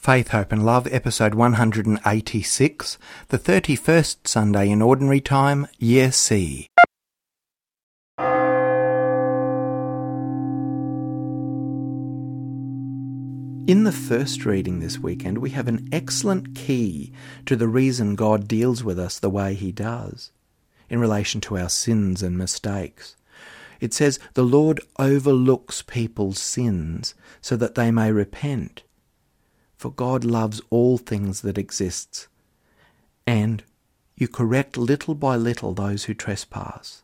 Faith, Hope and Love, episode 186, the 31st Sunday in Ordinary Time, Year C. In the first reading this weekend, we have an excellent key to the reason God deals with us the way He does in relation to our sins and mistakes. It says, The Lord overlooks people's sins so that they may repent. For God loves all things that exist. and you correct little by little those who trespass,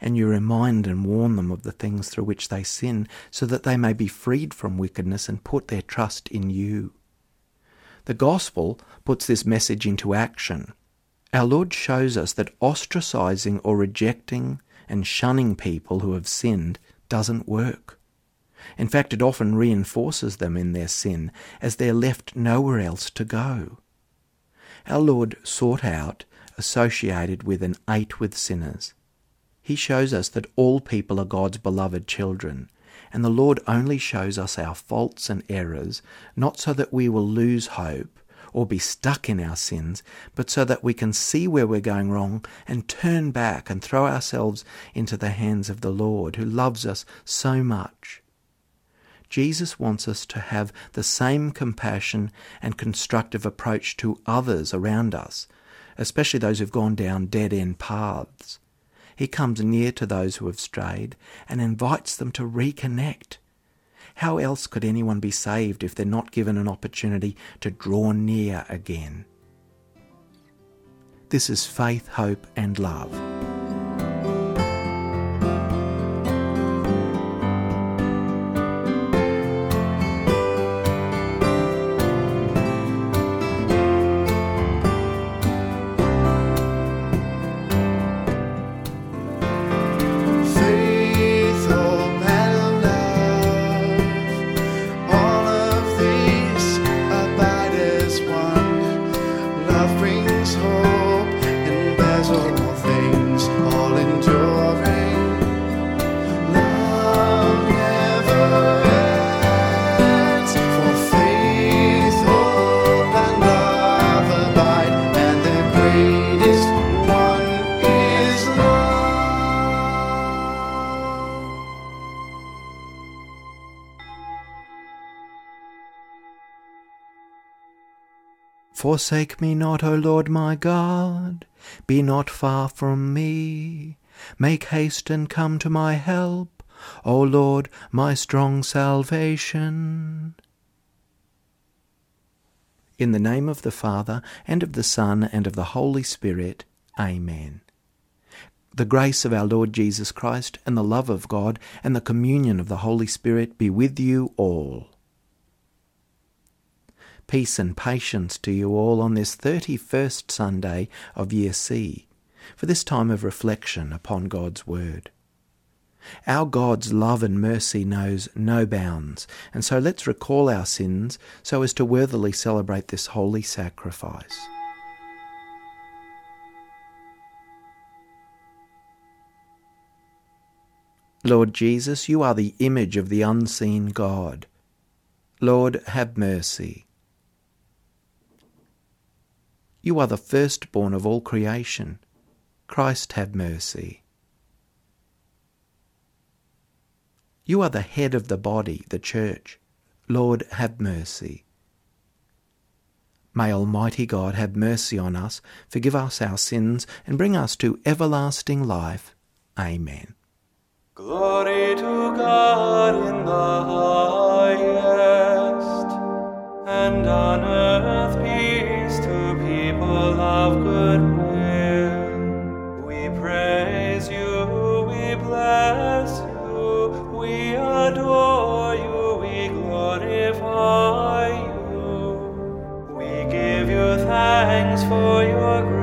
and you remind and warn them of the things through which they sin, so that they may be freed from wickedness and put their trust in you. The Gospel puts this message into action. Our Lord shows us that ostracizing or rejecting and shunning people who have sinned doesn't work. In fact, it often reinforces them in their sin as they're left nowhere else to go. Our Lord sought out, associated with, and ate with sinners. He shows us that all people are God's beloved children, and the Lord only shows us our faults and errors, not so that we will lose hope or be stuck in our sins, but so that we can see where we're going wrong and turn back and throw ourselves into the hands of the Lord, who loves us so much. Jesus wants us to have the same compassion and constructive approach to others around us, especially those who've gone down dead end paths. He comes near to those who have strayed and invites them to reconnect. How else could anyone be saved if they're not given an opportunity to draw near again? This is faith, hope, and love. Forsake me not, O Lord my God, be not far from me. Make haste and come to my help, O Lord, my strong salvation. In the name of the Father, and of the Son, and of the Holy Spirit, Amen. The grace of our Lord Jesus Christ, and the love of God, and the communion of the Holy Spirit be with you all. Peace and patience to you all on this 31st Sunday of Year C, for this time of reflection upon God's Word. Our God's love and mercy knows no bounds, and so let's recall our sins so as to worthily celebrate this holy sacrifice. Lord Jesus, you are the image of the unseen God. Lord, have mercy. You are the firstborn of all creation. Christ, have mercy. You are the head of the body, the church. Lord, have mercy. May Almighty God have mercy on us, forgive us our sins, and bring us to everlasting life. Amen. Glory to God in the highest, and on earth peace of good will. We praise you, we bless you, we adore you, we glorify you. We give you thanks for your great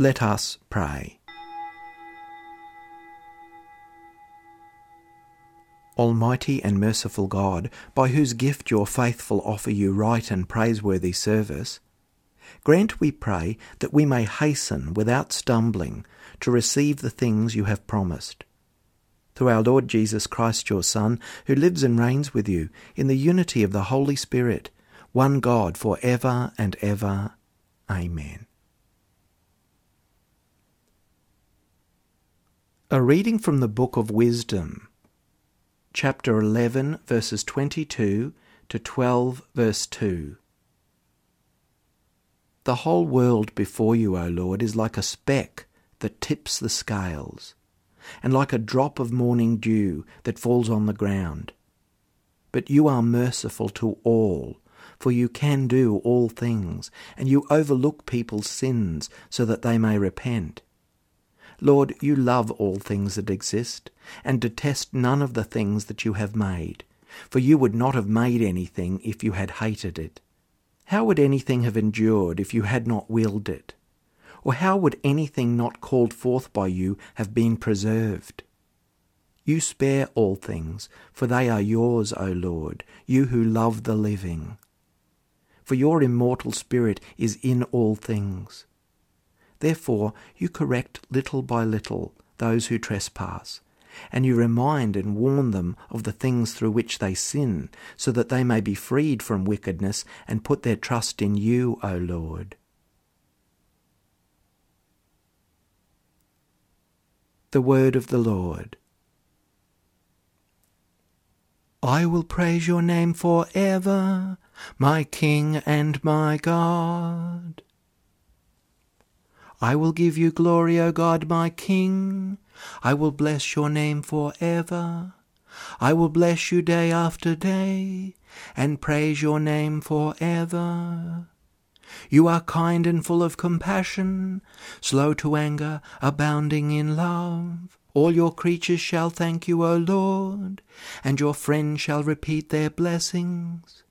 Let us pray. Almighty and merciful God, by whose gift your faithful offer you right and praiseworthy service, grant, we pray, that we may hasten without stumbling to receive the things you have promised. Through our Lord Jesus Christ, your Son, who lives and reigns with you in the unity of the Holy Spirit, one God for ever and ever. Amen. A reading from the Book of Wisdom, chapter 11, verses 22 to 12, verse 2. The whole world before you, O Lord, is like a speck that tips the scales, and like a drop of morning dew that falls on the ground. But you are merciful to all, for you can do all things, and you overlook people's sins so that they may repent. Lord, you love all things that exist, and detest none of the things that you have made, for you would not have made anything if you had hated it. How would anything have endured if you had not willed it? Or how would anything not called forth by you have been preserved? You spare all things, for they are yours, O Lord, you who love the living. For your immortal spirit is in all things. Therefore you correct little by little those who trespass, and you remind and warn them of the things through which they sin, so that they may be freed from wickedness and put their trust in you, O Lord. The Word of the Lord. I will praise your name for ever, my King and my God. I will give you glory, O God, my King. I will bless your name for ever. I will bless you day after day, and praise your name for ever. You are kind and full of compassion, slow to anger, abounding in love. All your creatures shall thank you, O Lord, and your friends shall repeat their blessings.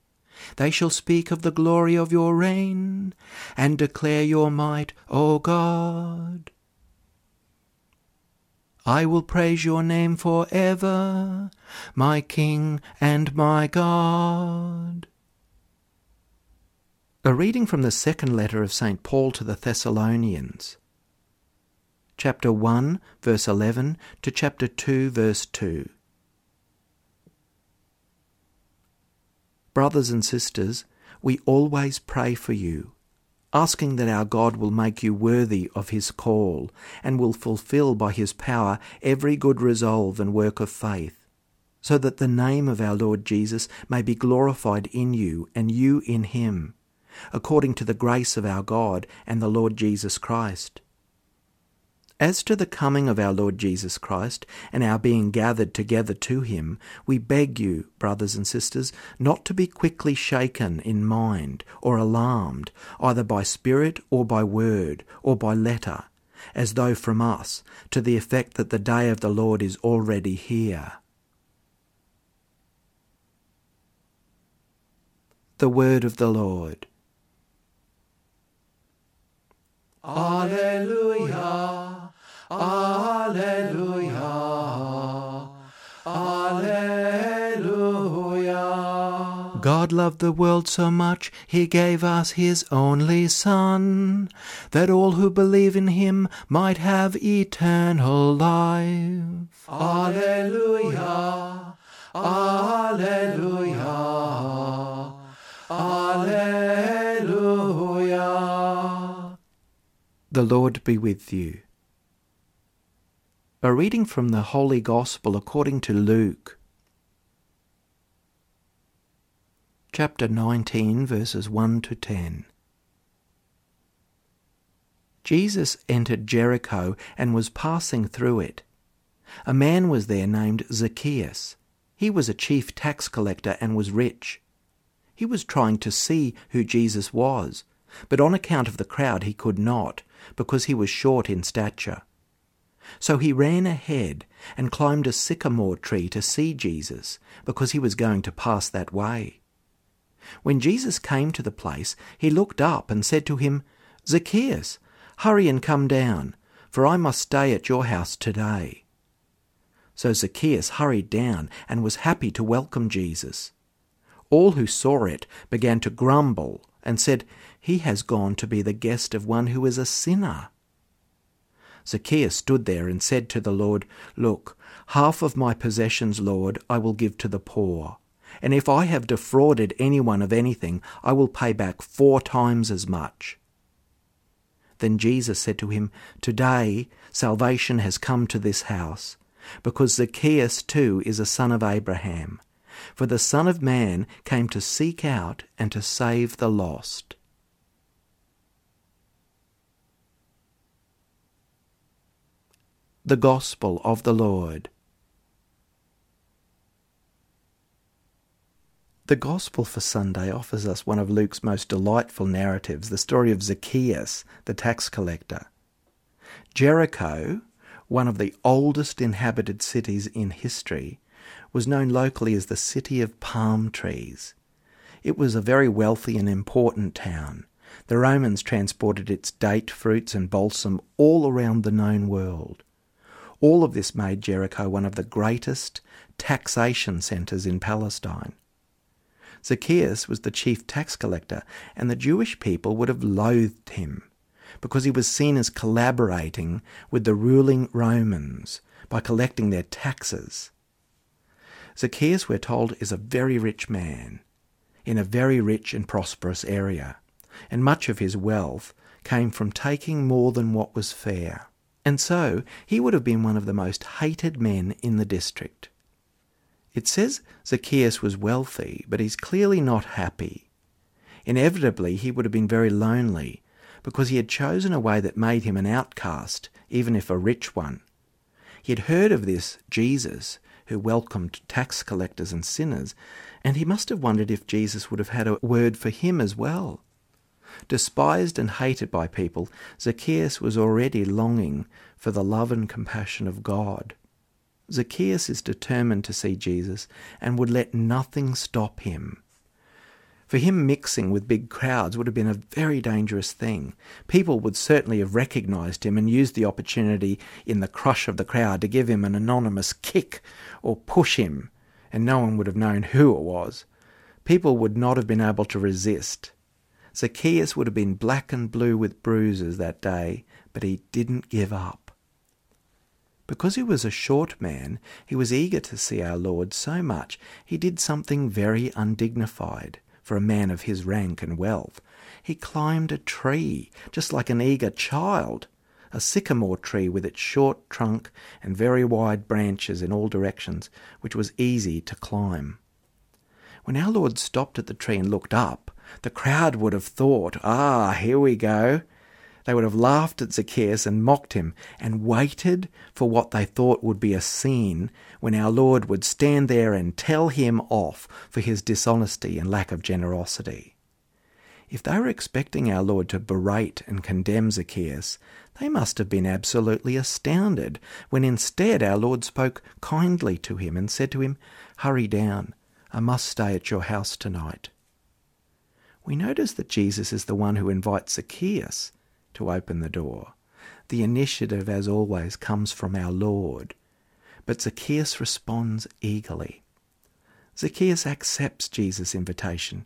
They shall speak of the glory of your reign, and declare your might, O God. I will praise your name for ever, my King and my God. A reading from the second letter of St. Paul to the Thessalonians, chapter 1, verse 11 to chapter 2, verse 2. Brothers and sisters, we always pray for you, asking that our God will make you worthy of his call, and will fulfill by his power every good resolve and work of faith, so that the name of our Lord Jesus may be glorified in you and you in him, according to the grace of our God and the Lord Jesus Christ. As to the coming of our Lord Jesus Christ and our being gathered together to him, we beg you, brothers and sisters, not to be quickly shaken in mind or alarmed, either by spirit or by word or by letter, as though from us, to the effect that the day of the Lord is already here. The word of the Lord. Alleluia, Alleluia, Alleluia. God loved the world so much, he gave us his only Son, that all who believe in him might have eternal life. Alleluia, Alleluia, Alleluia. The Lord be with you. A reading from the Holy Gospel according to Luke, chapter 19, verses 1 to 10. Jesus entered Jericho and was passing through it. A man was there named Zacchaeus. He was a chief tax collector and was rich. He was trying to see who Jesus was, but on account of the crowd he could not, because he was short in stature. So he ran ahead and climbed a sycamore tree to see Jesus, because he was going to pass that way. When Jesus came to the place, he looked up and said to him, Zacchaeus, hurry and come down, for I must stay at your house today. So Zacchaeus hurried down and was happy to welcome Jesus. All who saw it began to grumble and said, He has gone to be the guest of one who is a sinner. Zacchaeus stood there and said to the Lord, Look, half of my possessions, Lord, I will give to the poor. And if I have defrauded anyone of anything, I will pay back four times as much. Then Jesus said to him, Today salvation has come to this house, because Zacchaeus too is a son of Abraham. For the Son of Man came to seek out and to save the lost. The Gospel of the Lord. The Gospel for Sunday offers us one of Luke's most delightful narratives, the story of Zacchaeus, the tax collector. Jericho, one of the oldest inhabited cities in history, was known locally as the City of Palm Trees. It was a very wealthy and important town. The Romans transported its date fruits and balsam all around the known world. All of this made Jericho one of the greatest taxation centres in Palestine. Zacchaeus was the chief tax collector, and the Jewish people would have loathed him because he was seen as collaborating with the ruling Romans by collecting their taxes. Zacchaeus, we're told, is a very rich man in a very rich and prosperous area, and much of his wealth came from taking more than what was fair and so he would have been one of the most hated men in the district. It says Zacchaeus was wealthy, but he's clearly not happy. Inevitably, he would have been very lonely because he had chosen a way that made him an outcast, even if a rich one. He had heard of this Jesus who welcomed tax collectors and sinners, and he must have wondered if Jesus would have had a word for him as well. Despised and hated by people, Zacchaeus was already longing for the love and compassion of God. Zacchaeus is determined to see Jesus and would let nothing stop him. For him, mixing with big crowds would have been a very dangerous thing. People would certainly have recognized him and used the opportunity in the crush of the crowd to give him an anonymous kick or push him, and no one would have known who it was. People would not have been able to resist. Zacchaeus would have been black and blue with bruises that day, but he didn't give up. Because he was a short man, he was eager to see our Lord so much he did something very undignified for a man of his rank and wealth. He climbed a tree, just like an eager child, a sycamore tree with its short trunk and very wide branches in all directions, which was easy to climb. When our Lord stopped at the tree and looked up, the crowd would have thought, ah, here we go. They would have laughed at Zacchaeus and mocked him and waited for what they thought would be a scene when our Lord would stand there and tell him off for his dishonesty and lack of generosity. If they were expecting our Lord to berate and condemn Zacchaeus, they must have been absolutely astounded when instead our Lord spoke kindly to him and said to him, Hurry down, I must stay at your house tonight we notice that Jesus is the one who invites Zacchaeus to open the door. The initiative, as always, comes from our Lord, but Zacchaeus responds eagerly. Zacchaeus accepts Jesus' invitation,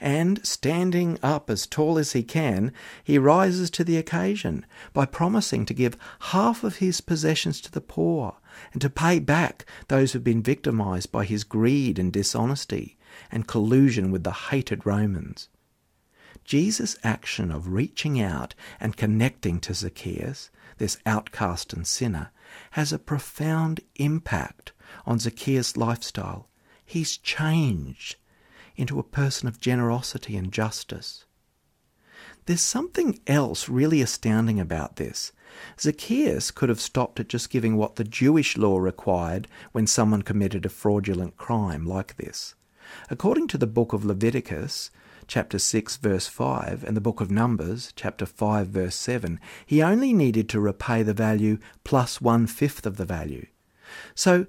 and, standing up as tall as he can, he rises to the occasion by promising to give half of his possessions to the poor and to pay back those who've been victimized by his greed and dishonesty and collusion with the hated Romans. Jesus' action of reaching out and connecting to Zacchaeus, this outcast and sinner, has a profound impact on Zacchaeus' lifestyle. He's changed into a person of generosity and justice. There's something else really astounding about this. Zacchaeus could have stopped at just giving what the Jewish law required when someone committed a fraudulent crime like this. According to the book of Leviticus, chapter 6, verse 5, and the book of Numbers, chapter 5, verse 7, he only needed to repay the value plus one fifth of the value. So,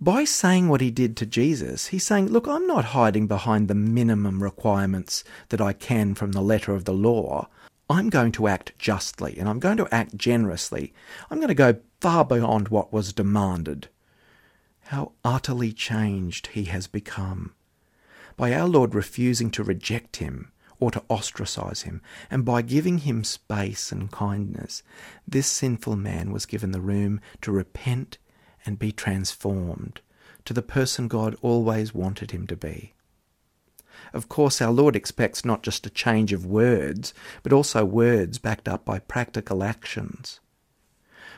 by saying what he did to Jesus, he's saying, Look, I'm not hiding behind the minimum requirements that I can from the letter of the law. I'm going to act justly and I'm going to act generously. I'm going to go far beyond what was demanded. How utterly changed he has become by our Lord refusing to reject him or to ostracize him, and by giving him space and kindness, this sinful man was given the room to repent and be transformed to the person God always wanted him to be. Of course, our Lord expects not just a change of words, but also words backed up by practical actions.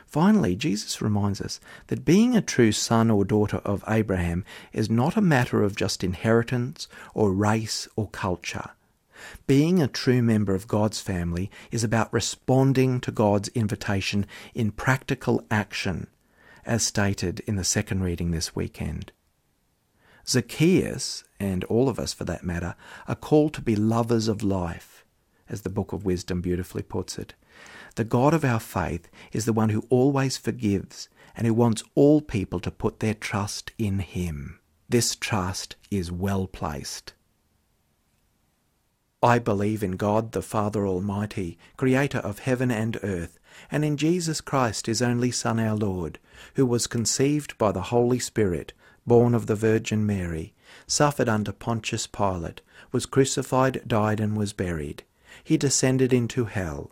Finally, Jesus reminds us that being a true son or daughter of Abraham is not a matter of just inheritance or race or culture. Being a true member of God's family is about responding to God's invitation in practical action, as stated in the second reading this weekend. Zacchaeus, and all of us for that matter, are called to be lovers of life, as the Book of Wisdom beautifully puts it. The God of our faith is the one who always forgives and who wants all people to put their trust in Him. This trust is well placed. I believe in God the Father Almighty, Creator of heaven and earth, and in Jesus Christ, His only Son, our Lord, who was conceived by the Holy Spirit, born of the Virgin Mary, suffered under Pontius Pilate, was crucified, died, and was buried. He descended into hell.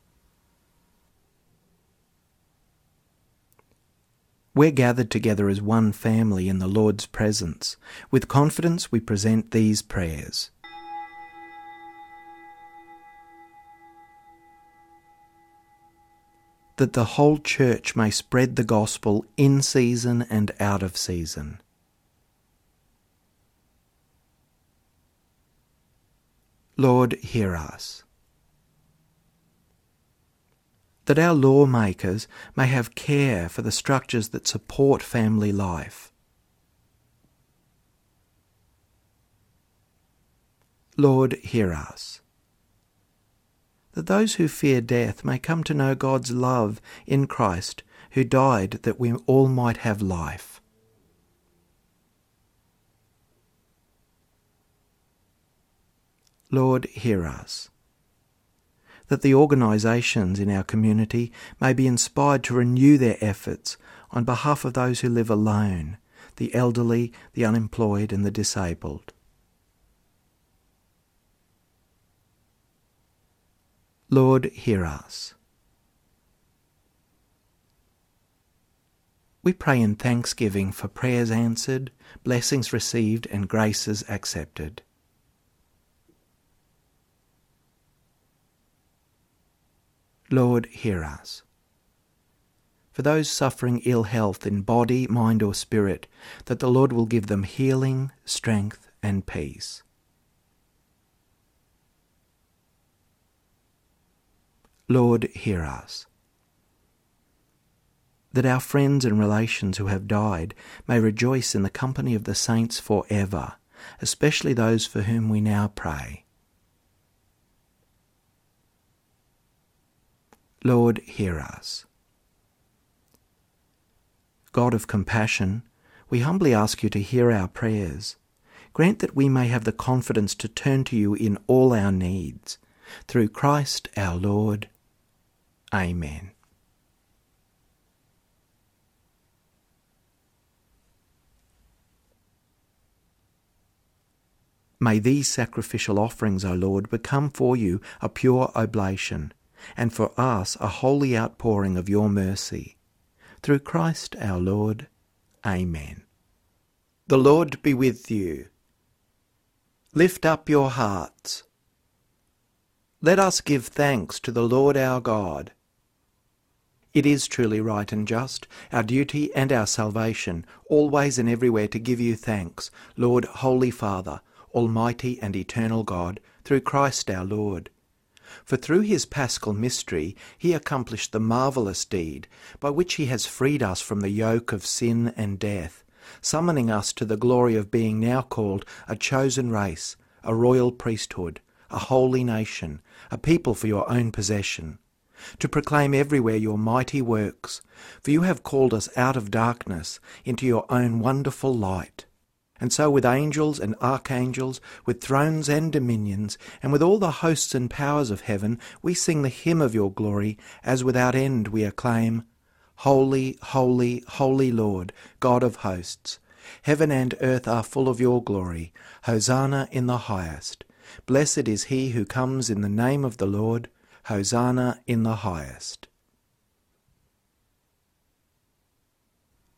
We're gathered together as one family in the Lord's presence. With confidence, we present these prayers. That the whole church may spread the gospel in season and out of season. Lord, hear us that our lawmakers may have care for the structures that support family life. Lord, hear us. That those who fear death may come to know God's love in Christ, who died that we all might have life. Lord, hear us that the organisations in our community may be inspired to renew their efforts on behalf of those who live alone, the elderly, the unemployed, and the disabled. Lord, hear us. We pray in thanksgiving for prayers answered, blessings received, and graces accepted. Lord, hear us. For those suffering ill health in body, mind, or spirit, that the Lord will give them healing, strength, and peace. Lord, hear us. That our friends and relations who have died may rejoice in the company of the saints for ever, especially those for whom we now pray. Lord, hear us. God of compassion, we humbly ask you to hear our prayers. Grant that we may have the confidence to turn to you in all our needs. Through Christ our Lord. Amen. May these sacrificial offerings, O Lord, become for you a pure oblation and for us a holy outpouring of your mercy. Through Christ our Lord. Amen. The Lord be with you. Lift up your hearts. Let us give thanks to the Lord our God. It is truly right and just, our duty and our salvation, always and everywhere to give you thanks, Lord, Holy Father, Almighty and eternal God, through Christ our Lord. For through his paschal mystery he accomplished the marvellous deed by which he has freed us from the yoke of sin and death, summoning us to the glory of being now called a chosen race, a royal priesthood, a holy nation, a people for your own possession to proclaim everywhere your mighty works, for you have called us out of darkness into your own wonderful light. And so, with angels and archangels, with thrones and dominions, and with all the hosts and powers of heaven, we sing the hymn of your glory, as without end we acclaim Holy, holy, holy Lord, God of hosts. Heaven and earth are full of your glory. Hosanna in the highest. Blessed is he who comes in the name of the Lord. Hosanna in the highest.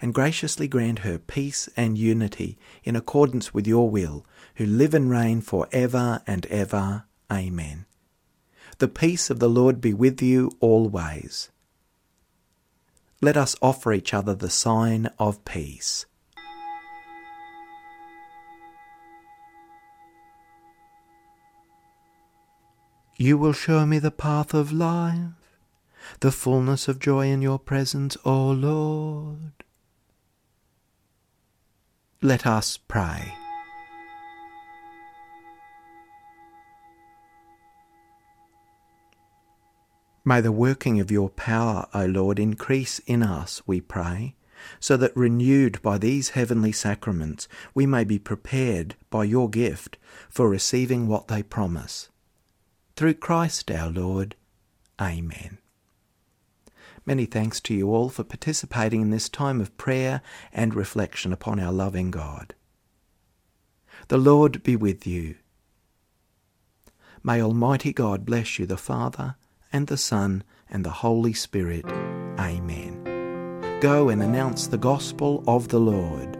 and graciously grant her peace and unity in accordance with your will, who live and reign for ever and ever. Amen. The peace of the Lord be with you always. Let us offer each other the sign of peace. You will show me the path of life, the fullness of joy in your presence, O Lord. Let us pray. May the working of your power, O Lord, increase in us, we pray, so that renewed by these heavenly sacraments we may be prepared by your gift for receiving what they promise through Christ our Lord. Amen. Many thanks to you all for participating in this time of prayer and reflection upon our loving God. The Lord be with you. May Almighty God bless you, the Father, and the Son, and the Holy Spirit. Amen. Go and announce the gospel of the Lord.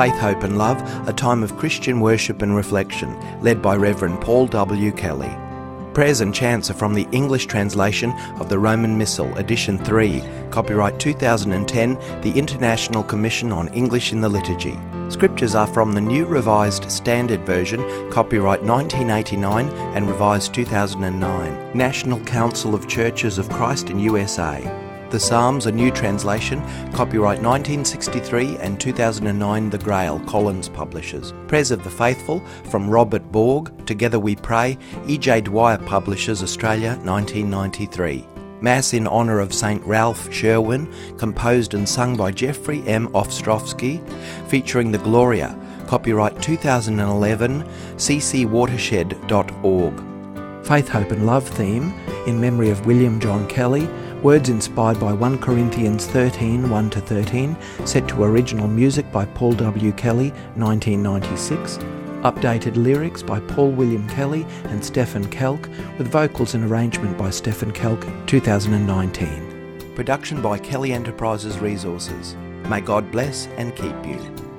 Faith, Hope and Love, a time of Christian worship and reflection, led by Reverend Paul W. Kelly. Prayers and chants are from the English translation of the Roman Missal, Edition 3, copyright 2010, the International Commission on English in the Liturgy. Scriptures are from the New Revised Standard Version, copyright 1989 and revised 2009, National Council of Churches of Christ in USA. The Psalms, a new translation, copyright 1963 and 2009, The Grail, Collins Publishers. Prayers of the Faithful, from Robert Borg, Together We Pray, E.J. Dwyer Publishers, Australia, 1993. Mass in honour of St. Ralph Sherwin, composed and sung by Jeffrey M. Ostrowski, featuring the Gloria, copyright 2011, ccwatershed.org. Faith, Hope and Love theme in memory of William John Kelly, words inspired by 1 Corinthians 13 1 to 13, set to original music by Paul W. Kelly, 1996. Updated lyrics by Paul William Kelly and Stephen Kelk, with vocals and arrangement by Stephen Kelk, 2019. Production by Kelly Enterprises Resources. May God bless and keep you.